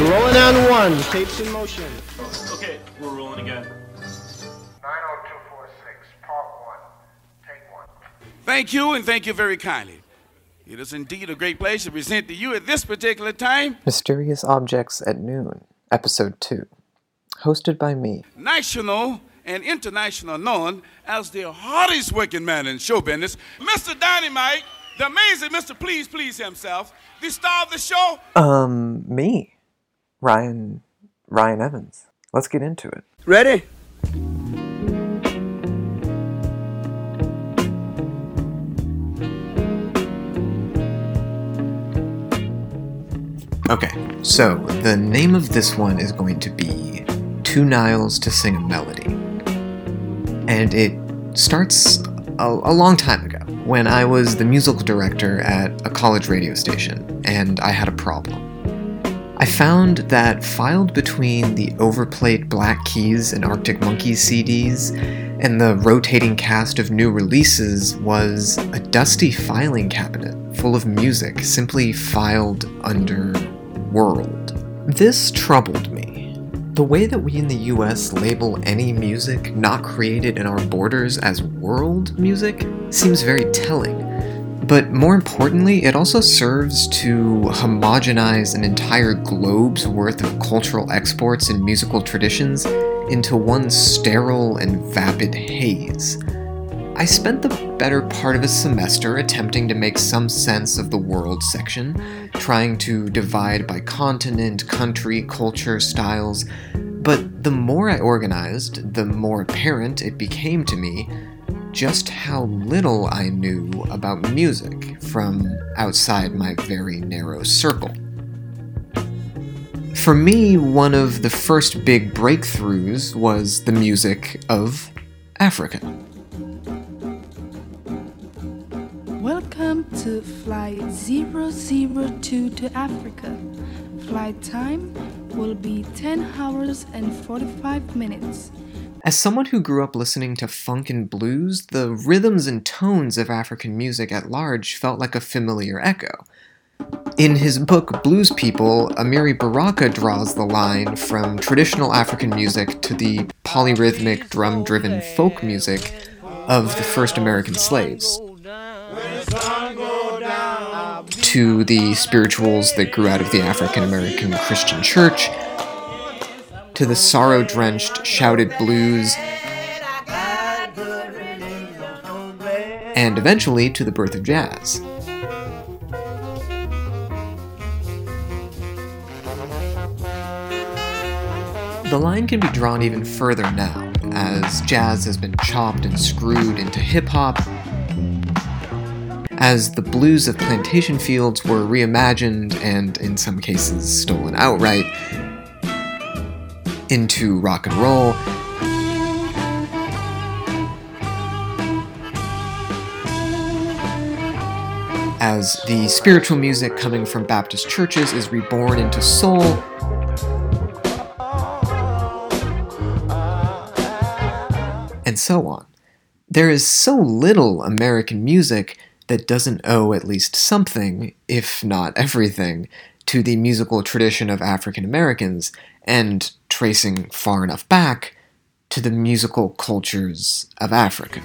You're rolling on one. Tapes in motion. Okay, we're rolling again. 90246, part one. Take one. Thank you, and thank you very kindly. It is indeed a great pleasure to present to you at this particular time Mysterious Objects at Noon, Episode 2. Hosted by me, national and international known as the hardest working man in show business, Mr. Dynamite, the amazing Mr. Please Please himself, the star of the show. um, me, Ryan, Ryan Evans. Let's get into it. Ready? Okay, so the name of this one is going to be Two Niles to Sing a Melody. And it starts a, a long time ago when I was the musical director at a college radio station and I had a problem. I found that filed between the overplayed Black Keys and Arctic Monkeys CDs and the rotating cast of new releases was a dusty filing cabinet full of music simply filed under world. This troubled me. The way that we in the US label any music not created in our borders as world music seems very telling. But more importantly, it also serves to homogenize an entire globe's worth of cultural exports and musical traditions into one sterile and vapid haze. I spent the better part of a semester attempting to make some sense of the world section, trying to divide by continent, country, culture, styles. But the more I organized, the more apparent it became to me just how little I knew about music from outside my very narrow circle. For me, one of the first big breakthroughs was the music of Africa. Welcome to Flight 002 to Africa. Flight time will be 10 hours and 45 minutes. As someone who grew up listening to funk and blues, the rhythms and tones of African music at large felt like a familiar echo. In his book Blues People, Amiri Baraka draws the line from traditional African music to the polyrhythmic, drum driven folk music of the first American slaves, to the spirituals that grew out of the African American Christian church, to the sorrow drenched, shouted blues, and eventually to the birth of jazz. The line can be drawn even further now, as jazz has been chopped and screwed into hip hop, as the blues of plantation fields were reimagined and, in some cases, stolen outright into rock and roll. As the spiritual music coming from Baptist churches is reborn into soul, and so on. There is so little American music that doesn't owe at least something, if not everything, to the musical tradition of African Americans, and tracing far enough back to the musical cultures of Africa.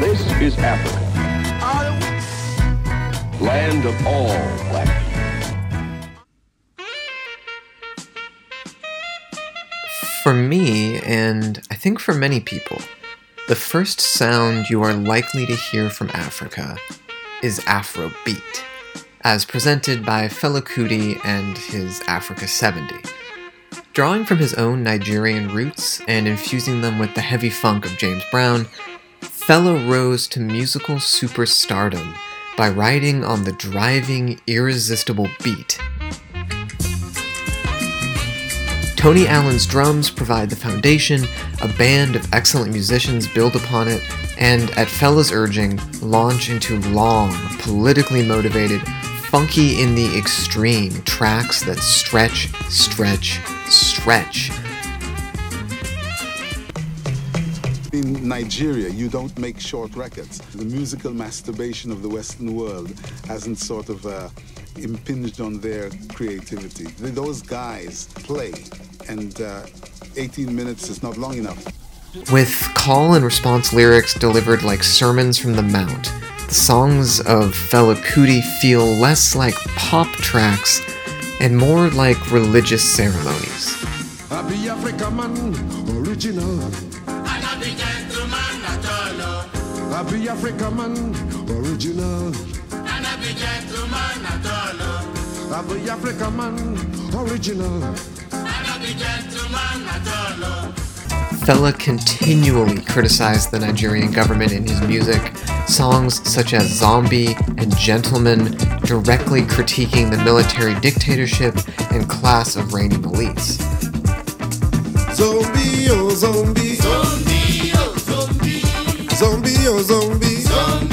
This is Africa. Land of all black. For me, and I think for many people, the first sound you are likely to hear from Africa is Afrobeat, as presented by Fela Kuti and his Africa 70. Drawing from his own Nigerian roots and infusing them with the heavy funk of James Brown, Fela rose to musical superstardom by riding on the driving, irresistible beat Tony Allen's drums provide the foundation, a band of excellent musicians build upon it, and at Fela's urging, launch into long, politically motivated, funky in the extreme tracks that stretch, stretch, stretch. In Nigeria, you don't make short records. The musical masturbation of the Western world hasn't sort of uh, impinged on their creativity. Those guys play, and uh, 18 minutes is not long enough. With call and response lyrics delivered like sermons from the Mount, songs of Fela Kuti feel less like pop tracks and more like religious ceremonies. Original. Fela continually criticized the Nigerian government in his music, songs such as Zombie and Gentleman directly critiquing the military dictatorship and class of reigning elites. Zombie, oh zombie. Zombie, oh zombie. Zombie, oh zombie. Zombie,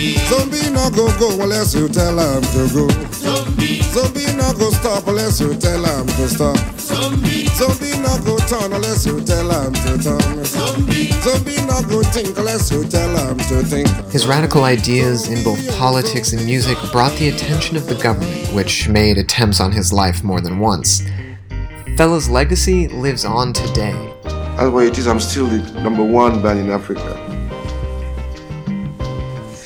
zombie. Zombie no go go unless you tell him to go. Zombie. Zombie no go stop unless you tell him to stop. Zombie. Zombie no go turn unless you tell him to turn. Zombie. Zombie no go think unless you tell him to think. His radical ideas in both politics and music brought the attention of the government, which made attempts on his life more than once. Fela's legacy lives on today. That's why it is. I'm still the number one band in Africa.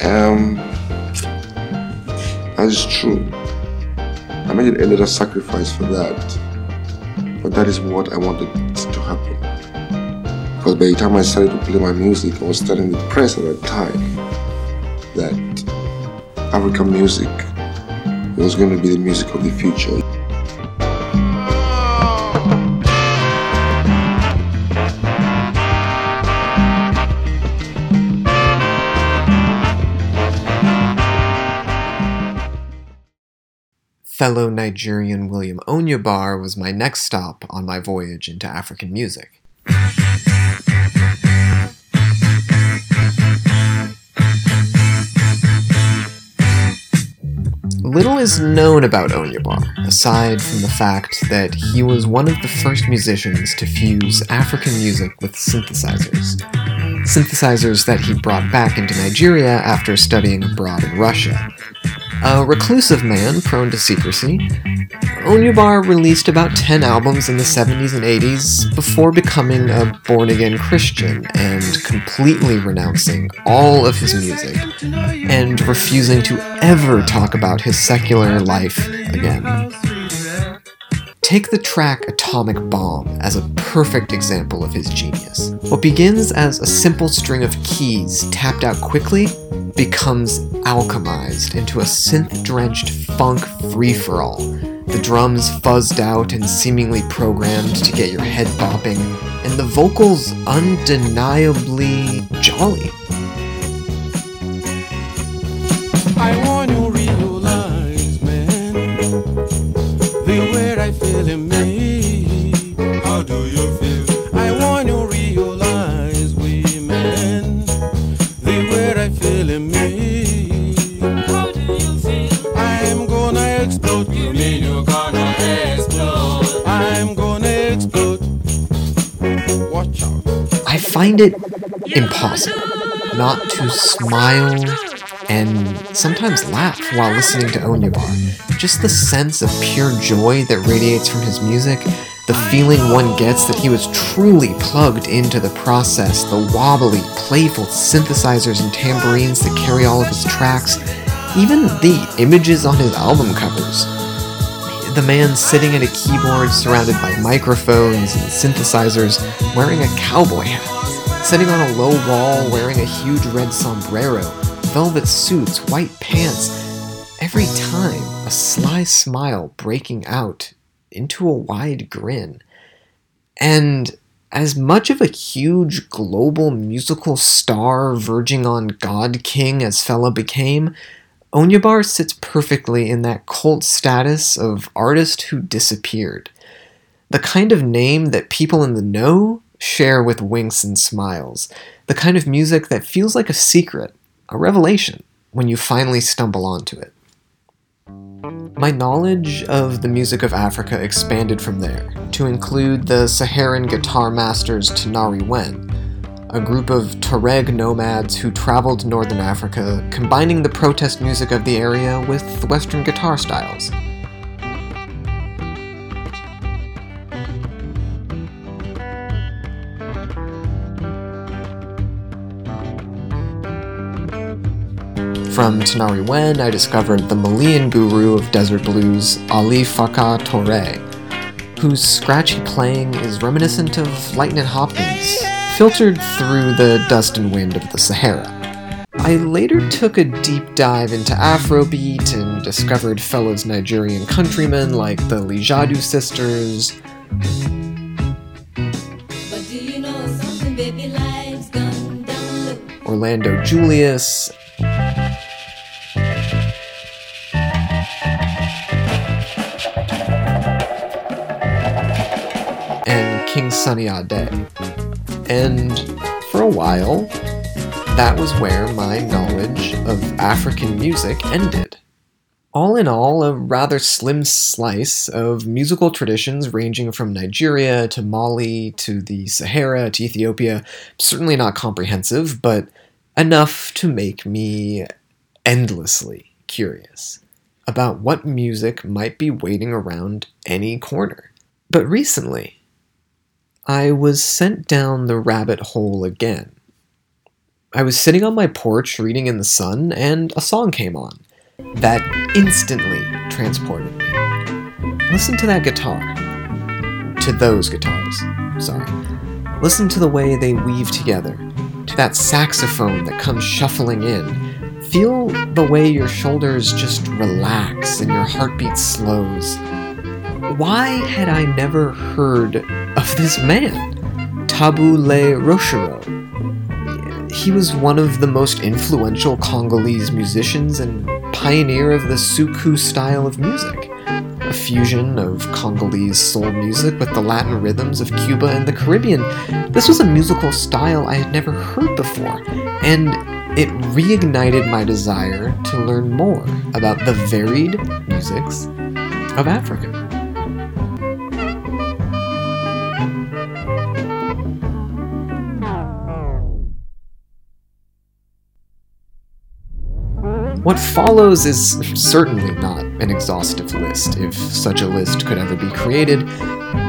Um, that is true. I made a little sacrifice for that, but that is what I wanted to happen. Because by the time I started to play my music, I was telling the press at that time that African music was going to be the music of the future. Fellow Nigerian William Onyeabor was my next stop on my voyage into African music. Little is known about Onyeabor, aside from the fact that he was one of the first musicians to fuse African music with synthesizers. Synthesizers that he brought back into Nigeria after studying abroad in Russia. A reclusive man prone to secrecy, Onyeabor released about 10 albums in the 70s and 80s before becoming a born again Christian and completely renouncing all of his music and refusing to ever talk about his secular life again. Take the track Atomic Bomb as a perfect example of his genius. What begins as a simple string of keys tapped out quickly becomes alchemized into a synth drenched funk free for all. The drums fuzzed out and seemingly programmed to get your head bopping, and the vocals undeniably jolly. Find it impossible not to smile and sometimes laugh while listening to Onyeabor. Just the sense of pure joy that radiates from his music, the feeling one gets that he was truly plugged into the process, the wobbly, playful synthesizers and tambourines that carry all of his tracks, even the images on his album covers. The man sitting at a keyboard surrounded by microphones and synthesizers, wearing a cowboy hat, sitting on a low wall wearing a huge red sombrero, velvet suits, white pants, every time a sly smile breaking out into a wide grin. And as much of a huge global musical star verging on God King as Fela became, Onyeabor sits perfectly in that cult status of artist who disappeared. The kind of name that people in the know share with winks and smiles. The kind of music that feels like a secret, a revelation, when you finally stumble onto it. My knowledge of the music of Africa expanded from there, to include the Saharan guitar masters Tinariwen, a group of Tuareg nomads who traveled northern Africa, combining the protest music of the area with Western guitar styles. From Tinariwen, I discovered the Malian guru of desert blues, Ali Farka Touré, whose scratchy playing is reminiscent of Lightnin' Hopkins, filtered through the dust and wind of the Sahara. I later took a deep dive into Afrobeat and discovered fellow Nigerian countrymen like the Lijadu sisters. Orlando Julius, King Sunny Ade. And for a while, that was where my knowledge of African music ended. All in all, a rather slim slice of musical traditions ranging from Nigeria to Mali to the Sahara to Ethiopia. Certainly not comprehensive, but enough to make me endlessly curious about what music might be waiting around any corner. But recently, I was sent down the rabbit hole again. I was sitting on my porch reading in the sun, and a song came on that instantly transported me. Listen to that guitar. To those guitars, sorry. Listen to the way they weave together, to that saxophone that comes shuffling in. Feel the way your shoulders just relax and your heartbeat slows. Why had I never heard of this man? Tabu Ley Rochereau. He was one of the most influential Congolese musicians and pioneer of the soukous style of music, a fusion of Congolese soul music with the Latin rhythms of Cuba and the Caribbean. This was a musical style I had never heard before, and it reignited my desire to learn more about the varied musics of Africa. What follows is certainly not an exhaustive list, if such a list could ever be created,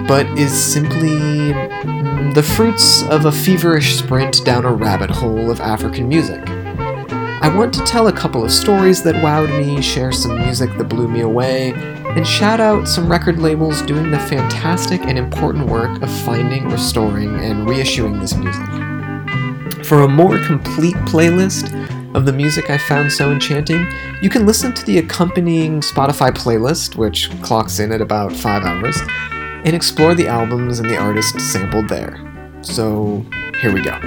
but is simply mm, the fruits of a feverish sprint down a rabbit hole of African music. I want to tell a couple of stories that wowed me, share some music that blew me away, and shout out some record labels doing the fantastic and important work of finding, restoring, and reissuing this music. For a more complete playlist, of the music I found so enchanting, you can listen to the accompanying Spotify playlist, which clocks in at about 5 hours, and explore the albums and the artists sampled there. So, here we go.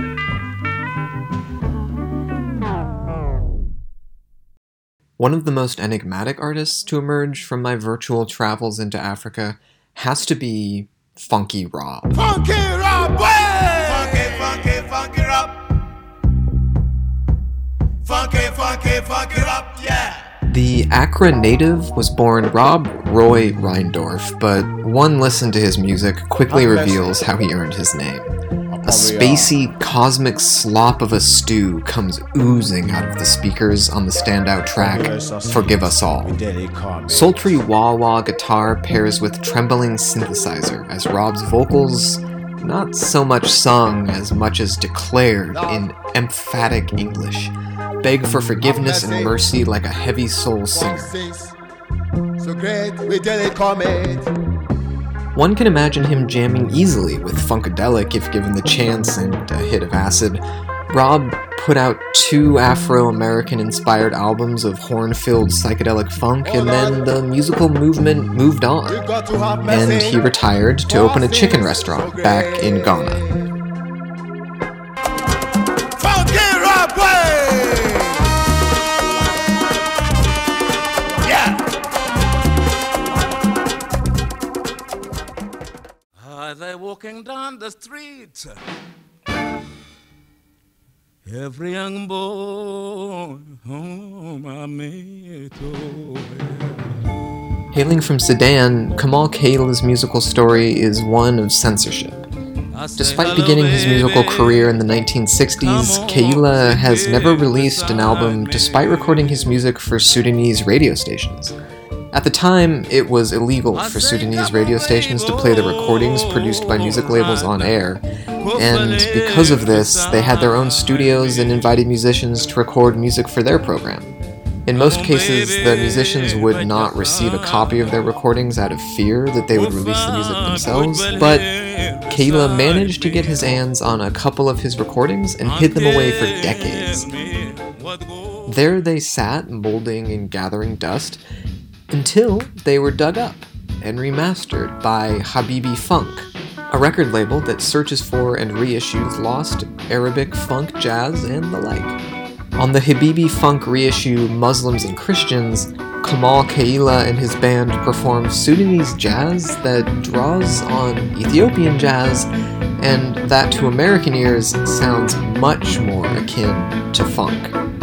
One of the most enigmatic artists to emerge from my virtual travels into Africa has to be Funky Rob. Funky Rob, Funky, funky, funky Rob, yeah! The Accra native was born Rob Roy Reindorf, but one listen to his music quickly reveals how he earned his name. A spacey, cosmic slop of a stew comes oozing out of the speakers on the standout track, Forgive Us All. Sultry wah wah guitar pairs with trembling synthesizer as Rob's vocals not so much sung as much as declared in emphatic English, beg for forgiveness and mercy like a heavy soul singer. So great, we did it, comment. One can imagine him jamming easily with Funkadelic if given the chance and a hit of acid. Rob put out two Afro American inspired albums of horn filled psychedelic funk, and then the musical movement moved on. And he retired to open a chicken restaurant back in Ghana. Down the street, every young boy whom I oh, Hailing from Sudan, Kamal Keila's musical story is one of censorship. Despite beginning his musical career in the 1960s, Keila has never released an album despite recording his music for Sudanese radio stations. At the time, it was illegal for Sudanese radio stations to play the recordings produced by music labels on air, and because of this, they had their own studios and invited musicians to record music for their program. In most cases, the musicians would not receive a copy of their recordings out of fear that they would release the music themselves, but Keila managed to get his hands on a couple of his recordings and hid them away for decades. There they sat, molding and gathering dust, until they were dug up and remastered by Habibi Funk, a record label that searches for and reissues lost Arabic funk, jazz, and the like. On the Habibi Funk reissue Muslims and Christians, Kamal Keila and his band perform Sudanese jazz that draws on Ethiopian jazz, and that to American ears sounds much more akin to funk.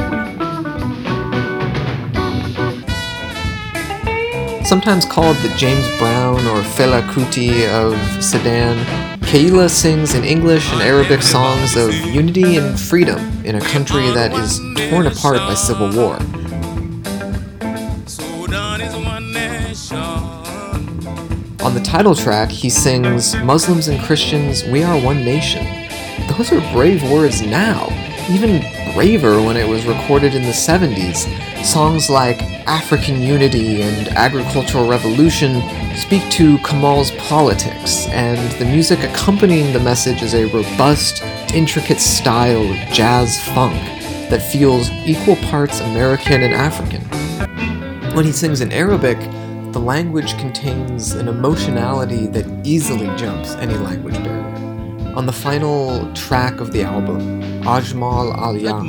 Sometimes called the James Brown or Fela Kuti of Sudan, Keila sings in English and Arabic songs of unity and freedom in a country that is torn apart by civil war. On the title track, he sings, Muslims and Christians, we are one nation. Those are brave words now, even braver when it was recorded in the 70s. Songs like African Unity and Agricultural Revolution speak to Kamal's politics, and the music accompanying the message is a robust, intricate style of jazz funk that feels equal parts American and African. When he sings in Arabic, the language contains an emotionality that easily jumps any language barrier. On the final track of the album, Ajmal Al Yam,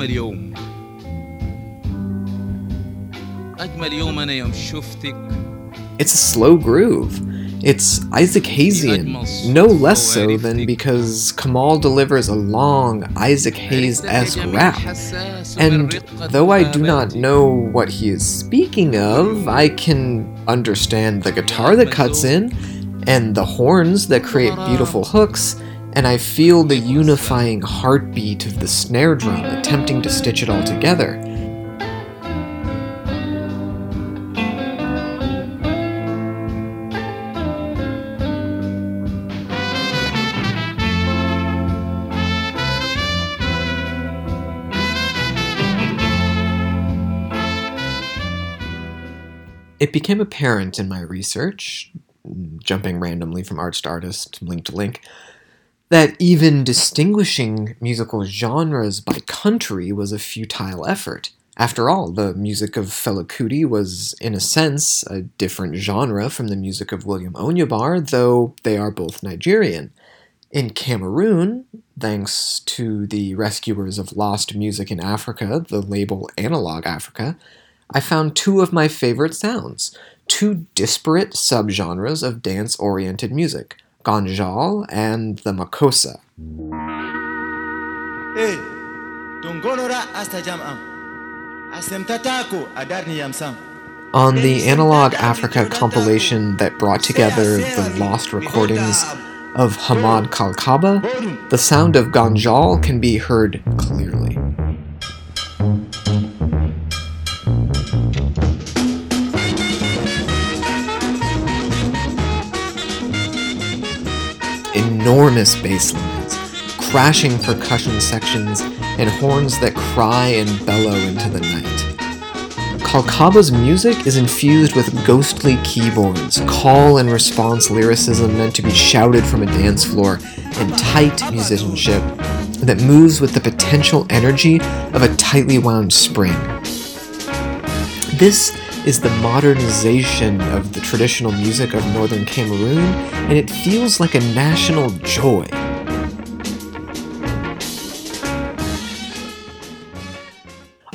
it's a slow groove. It's Isaac Hayesian, no less so than because Kamal delivers a long Isaac Hayes esque rap. And though I do not know what he is speaking of, I can understand the guitar that cuts in, and the horns that create beautiful hooks, and I feel the unifying heartbeat of the snare drum attempting to stitch it all together. It became apparent in my research, jumping randomly from artist to artist, link to link, that even distinguishing musical genres by country was a futile effort. After all, the music of Fela Kuti was, in a sense, a different genre from the music of William Onyeabor, though they are both Nigerian. In Cameroon, thanks to the rescuers of lost music in Africa, the label Analog Africa, I found two of my favorite sounds, two disparate subgenres of dance oriented music Gandjal and the Makossa. Hey, Tungonora asta jam'am. Asemtatako adarni yamsam. On the Analog Africa compilation that brought together the lost recordings of Hamad Kalkaba, the sound of Gandjal can be heard clearly. Enormous bass lines, crashing percussion sections, and horns that cry and bellow into the night. Kalkaba's music is infused with ghostly keyboards, call and response lyricism meant to be shouted from a dance floor, and tight musicianship that moves with the potential energy of a tightly wound spring. This is the modernization of the traditional music of northern Cameroon, and it feels like a national joy.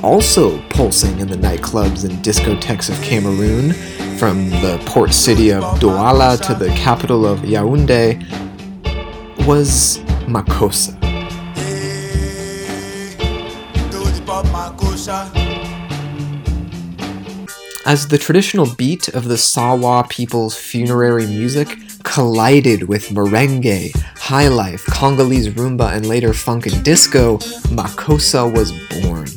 Also pulsing in the nightclubs and discotheques of Cameroon, from the port city of Douala to the capital of Yaoundé, was Makossa. As the traditional beat of the Sawa people's funerary music collided with merengue, high life, Congolese rumba, and later funk and disco, Makossa was born.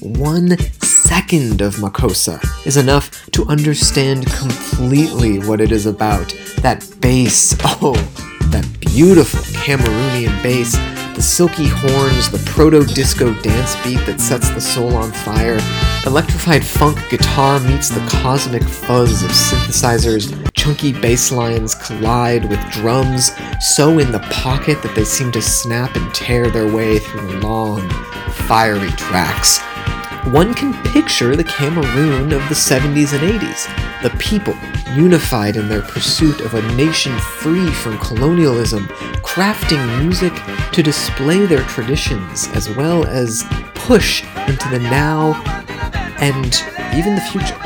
One second of Makossa is enough to understand completely what it is about. That bass, oh, that beautiful Cameroonian bass, the silky horns, the proto disco dance beat that sets the soul on fire. Electrified funk guitar meets the cosmic fuzz of synthesizers. Chunky bass lines collide with drums so in the pocket that they seem to snap and tear their way through long, fiery tracks. One can picture the Cameroon of the 70s and 80s, the people unified in their pursuit of a nation free from colonialism, crafting music to display their traditions as well as push into the now and even the future.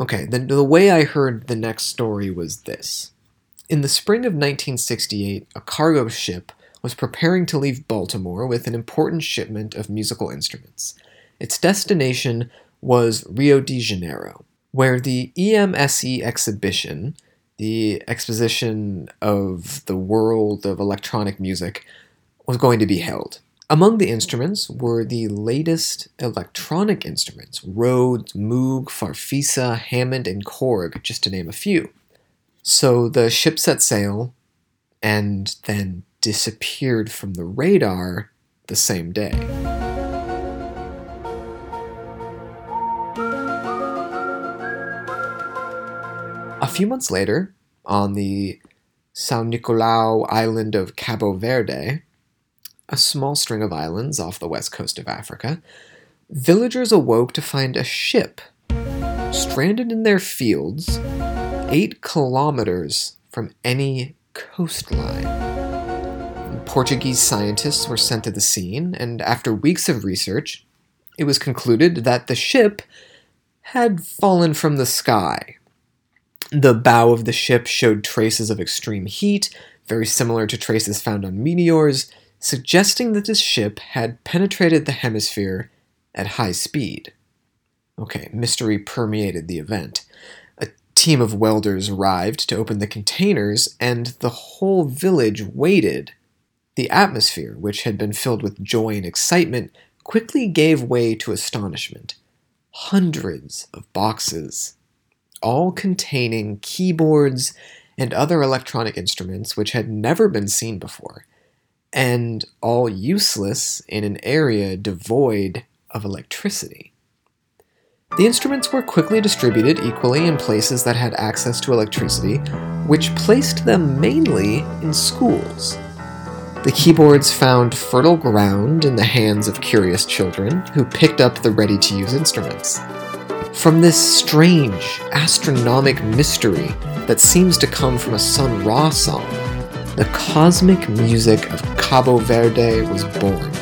Okay, the, the way I heard the next story was this. In the spring of 1968, a cargo ship was preparing to leave Baltimore with an important shipment of musical instruments. Its destination was Rio de Janeiro, where the EMSE exhibition, the exposition of the world of electronic music, was going to be held. Among the instruments were the latest electronic instruments Rhodes, Moog, Farfisa, Hammond, and Korg, just to name a few. So the ship set sail and then disappeared from the radar the same day. A few months later, on the Sao Nicolau island of Cabo Verde, a small string of islands off the west coast of Africa, villagers awoke to find a ship stranded in their fields eight kilometers from any coastline. Portuguese scientists were sent to the scene, and after weeks of research, it was concluded that the ship had fallen from the sky. The bow of the ship showed traces of extreme heat, very similar to traces found on meteors, suggesting that this ship had penetrated the hemisphere at high speed. Okay, mystery permeated the event team of welders arrived to open the containers, and the whole village waited. The atmosphere, which had been filled with joy and excitement, quickly gave way to astonishment. Hundreds of boxes, all containing keyboards and other electronic instruments which had never been seen before, and all useless in an area devoid of electricity. The instruments were quickly distributed equally in places that had access to electricity, which placed them mainly in schools. The keyboards found fertile ground in the hands of curious children who picked up the ready to use instruments. From this strange, astronomic mystery that seems to come from a Sun Ra song, the cosmic music of Cabo Verde was born.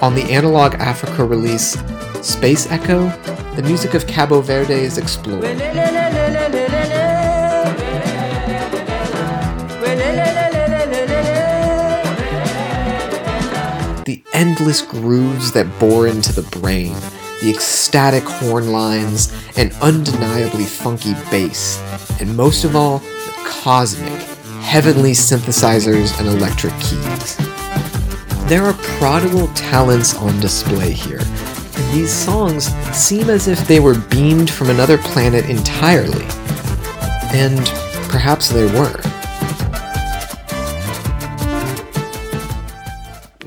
On the Analog Africa release, Space Echo, the music of Cabo Verde is explored. The endless grooves that bore into the brain, the ecstatic horn lines, and undeniably funky bass, and most of all, the cosmic, heavenly synthesizers and electric keys. There are prodigal talents on display here, these songs seem as if they were beamed from another planet entirely. And perhaps they were.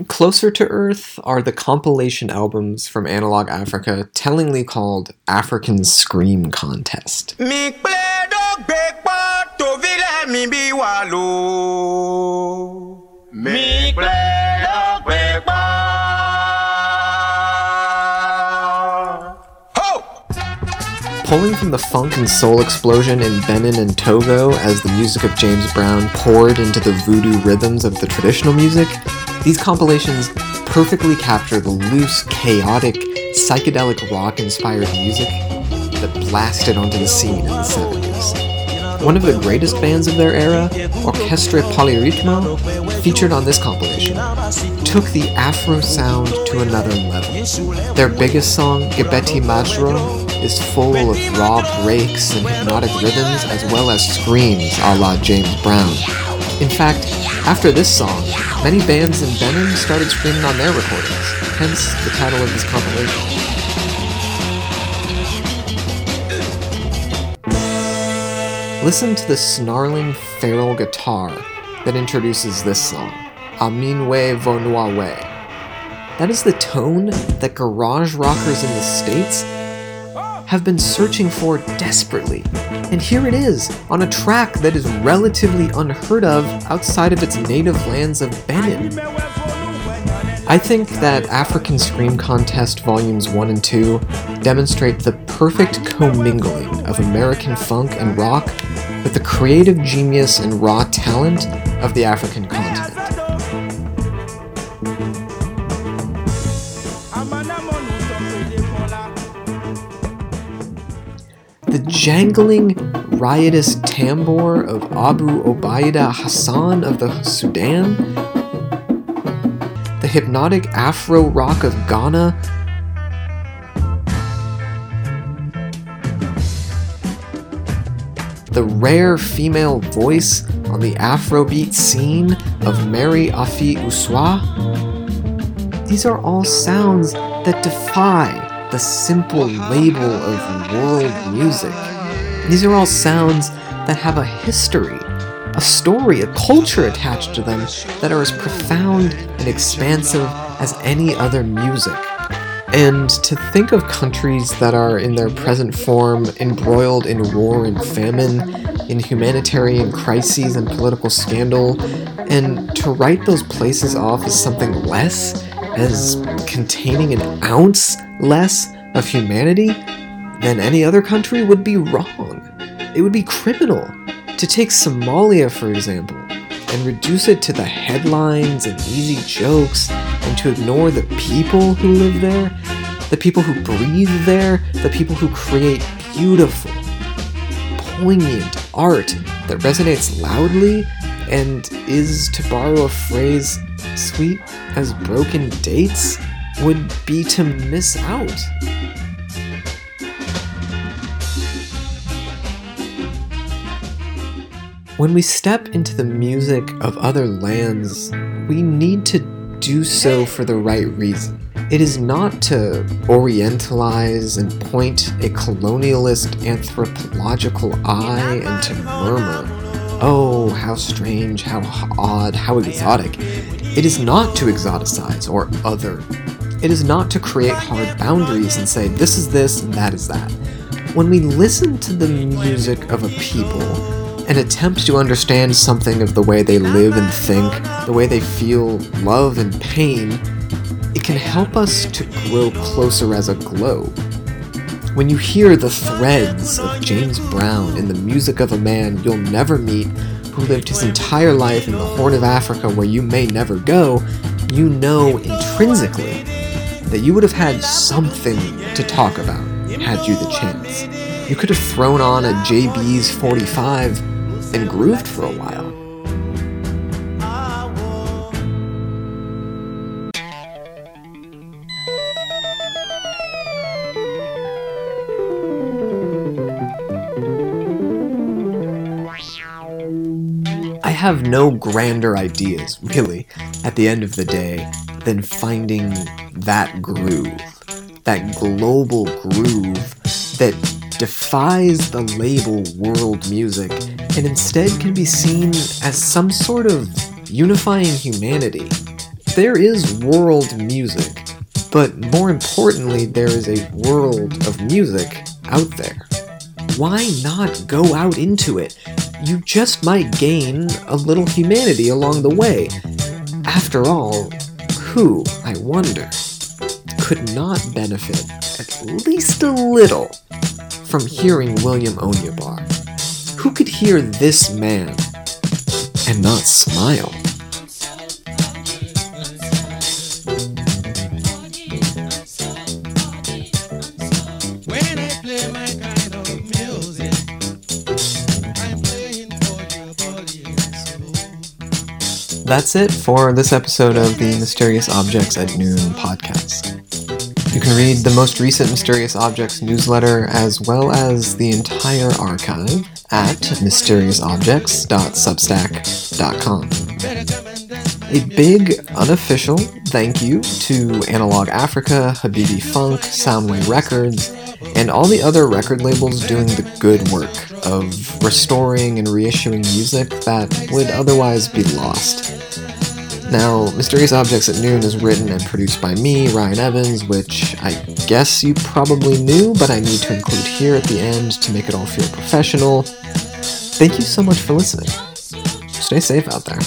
Closer to Earth are the compilation albums from Analog Africa, tellingly called African Scream Contest. Pulling from the funk and soul explosion in Benin and Togo as the music of James Brown poured into the voodoo rhythms of the traditional music, these compilations perfectly capture the loose, chaotic, psychedelic rock inspired music that blasted onto the scene in the 70s. One of the greatest bands of their era, Orchestre Polyrythmo, featured on this compilation, took the Afro sound to another level. Their biggest song, Gbeti Madjro, is full of raw breaks and hypnotic rhythms as well as screams a la James Brown. In fact, after this song, many bands in Benin started screaming on their recordings, hence the title of this compilation. Listen to the snarling feral guitar that introduces this song, Aminwe Vonuawe. That is the tone that garage rockers in the States have been searching for desperately. And here it is, on a track that is relatively unheard of outside of its native lands of Benin. I think that African Scream Contest Volumes 1 and 2 demonstrate the perfect commingling of American funk and rock with the creative genius and raw talent of the African continent. The jangling, riotous tambour of Abu Obaida Hassan of the Sudan, the hypnotic Afro rock of Ghana the rare female voice on the Afrobeat scene of Mary Afi Usuah. These are all sounds that defy the simple label of world music. These are all sounds that have a history, a story, a culture attached to them that are as profound and expansive as any other music. And to think of countries that are in their present form embroiled in war and famine, in humanitarian crises and political scandal, and to write those places off as something less, as containing an ounce less of humanity than any other country would be wrong. It would be criminal. To take Somalia, for example, and reduce it to the headlines and easy jokes and to ignore the people who live there, the people who breathe there, the people who create beautiful, poignant art that resonates loudly and is, to borrow a phrase, sweet as broken dates, would be to miss out. When we step into the music of other lands, we need to do so for the right reason. It is not to orientalize and point a colonialist anthropological eye and to murmur, oh, how strange, how odd, how exotic. It is not to exoticize or other. It is not to create hard boundaries and say, this is this and that is that. When we listen to the music of a people, and attempt to understand something of the way they live and think, the way they feel love and pain, it can help us to grow closer as a globe. When you hear the threads of James Brown in the music of a man you'll never meet who lived his entire life in the Horn of Africa where you may never go, you know intrinsically that you would have had something to talk about had you the chance. You could have thrown on a JB's 45 and grooved for a while. Have no grander ideas, really, at the end of the day, than finding that groove, that global groove that defies the label world music and instead can be seen as some sort of unifying humanity. There is world music, but more importantly, there is a world of music out there. Why not go out into it? You just might gain a little humanity along the way. After all, who, I wonder, could not benefit at least a little from hearing William Onyeabor? Who could hear this man and not smile? That's it for this episode of the Mysterious Objects at Noon podcast. You can read the most recent Mysterious Objects newsletter as well as the entire archive at mysteriousobjects.substack.com. A big, unofficial thank you to Analog Africa, Habibi Funk, Soundway Records, and all the other record labels doing the good work of restoring and reissuing music that would otherwise be lost. Now, Mysterious Objects at Noon is written and produced by me, Ryan Evans, which I guess you probably knew, but I need to include here at the end to make it all feel professional. Thank you so much for listening. Stay safe out there.